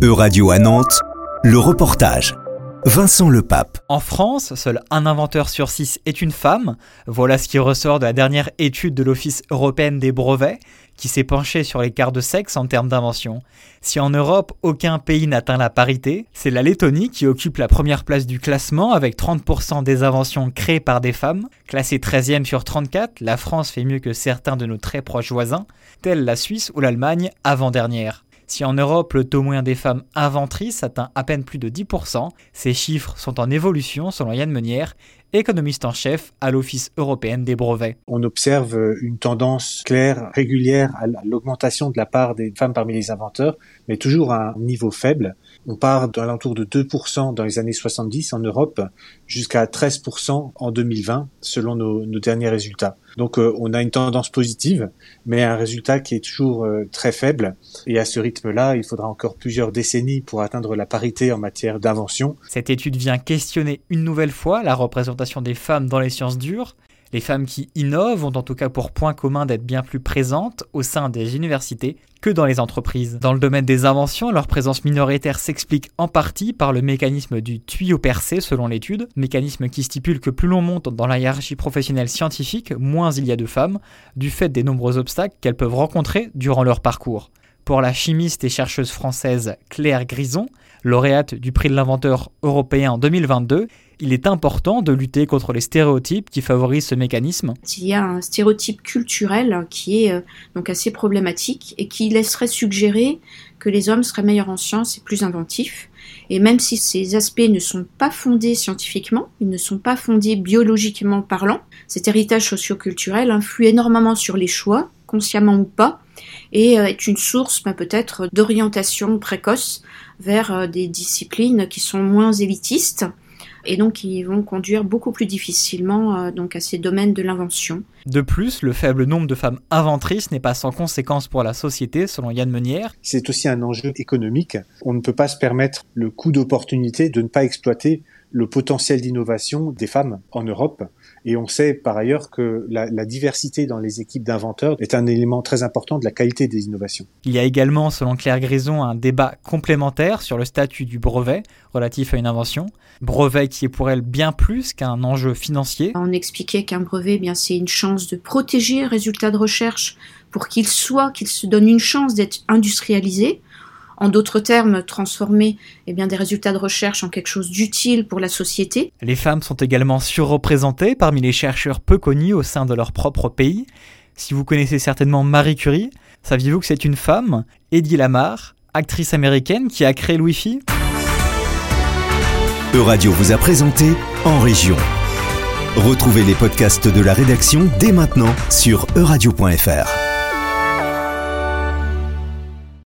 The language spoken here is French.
Euradio à Nantes, le reportage. Vincent Lepape. En France, seul un inventeur sur six est une femme. Voilà ce qui ressort de la dernière étude de l'Office européen des brevets, qui s'est penché sur l'écart de sexe en termes d'invention. Si en Europe, aucun pays n'atteint la parité, c'est la Lettonie qui occupe la première place du classement avec 30% des inventions créées par des femmes. Classée 13e sur 34, la France fait mieux que certains de nos très proches voisins, tels la Suisse ou l'Allemagne avant-dernière. Si en Europe le taux moyen des femmes inventrices atteint à peine plus de 10%, ces chiffres sont en évolution selon Yann Meunière, économiste en chef à l'Office européen des brevets. On observe une tendance claire, régulière à l'augmentation de la part des femmes parmi les inventeurs, mais toujours à un niveau faible. On part d'un l'entour de 2% dans les années 70 en Europe jusqu'à 13% en 2020 selon nos, derniers résultats. Donc euh, on a une tendance positive, mais un résultat qui est toujours euh, très faible. Et à ce rythme-là, il faudra encore plusieurs décennies pour atteindre la parité en matière d'invention. Cette étude vient questionner une nouvelle fois la représentation des femmes dans les sciences dures les femmes qui innovent ont en tout cas pour point commun d'être bien plus présentes au sein des universités que dans les entreprises. Dans le domaine des inventions, leur présence minoritaire s'explique en partie par le mécanisme du tuyau percé selon l'étude, mécanisme qui stipule que plus l'on monte dans la hiérarchie professionnelle scientifique, moins il y a de femmes, du fait des nombreux obstacles qu'elles peuvent rencontrer durant leur parcours. Pour la chimiste et chercheuse française Claire Grison, lauréate du prix de l'inventeur européen en 2022, il est important de lutter contre les stéréotypes qui favorisent ce mécanisme. Il y a un stéréotype culturel qui est euh, donc assez problématique et qui laisserait suggérer que les hommes seraient meilleurs en sciences et plus inventifs. Et même si ces aspects ne sont pas fondés scientifiquement, ils ne sont pas fondés biologiquement parlant, cet héritage socioculturel influe énormément sur les choix, consciemment ou pas, et euh, est une source bah, peut-être d'orientation précoce vers euh, des disciplines qui sont moins élitistes et donc qui vont conduire beaucoup plus difficilement euh, donc à ces domaines de l'invention. De plus, le faible nombre de femmes inventrices n'est pas sans conséquence pour la société, selon Yann Meunière. C'est aussi un enjeu économique. On ne peut pas se permettre le coût d'opportunité de ne pas exploiter le potentiel d'innovation des femmes en Europe. Et on sait par ailleurs que la, la diversité dans les équipes d'inventeurs est un élément très important de la qualité des innovations. Il y a également, selon Claire Grison, un débat complémentaire sur le statut du brevet relatif à une invention. Brevet qui est pour elle bien plus qu'un enjeu financier. On expliquait qu'un brevet, eh bien, c'est une chance de protéger un résultat de recherche pour qu'il soit, qu'il se donne une chance d'être industrialisé en d'autres termes, transformer eh bien, des résultats de recherche en quelque chose d'utile pour la société. Les femmes sont également surreprésentées parmi les chercheurs peu connus au sein de leur propre pays. Si vous connaissez certainement Marie Curie, saviez-vous que c'est une femme, Eddie Lamar, actrice américaine qui a créé le Wi-Fi Euradio vous a présenté En Région. Retrouvez les podcasts de la rédaction dès maintenant sur euradio.fr.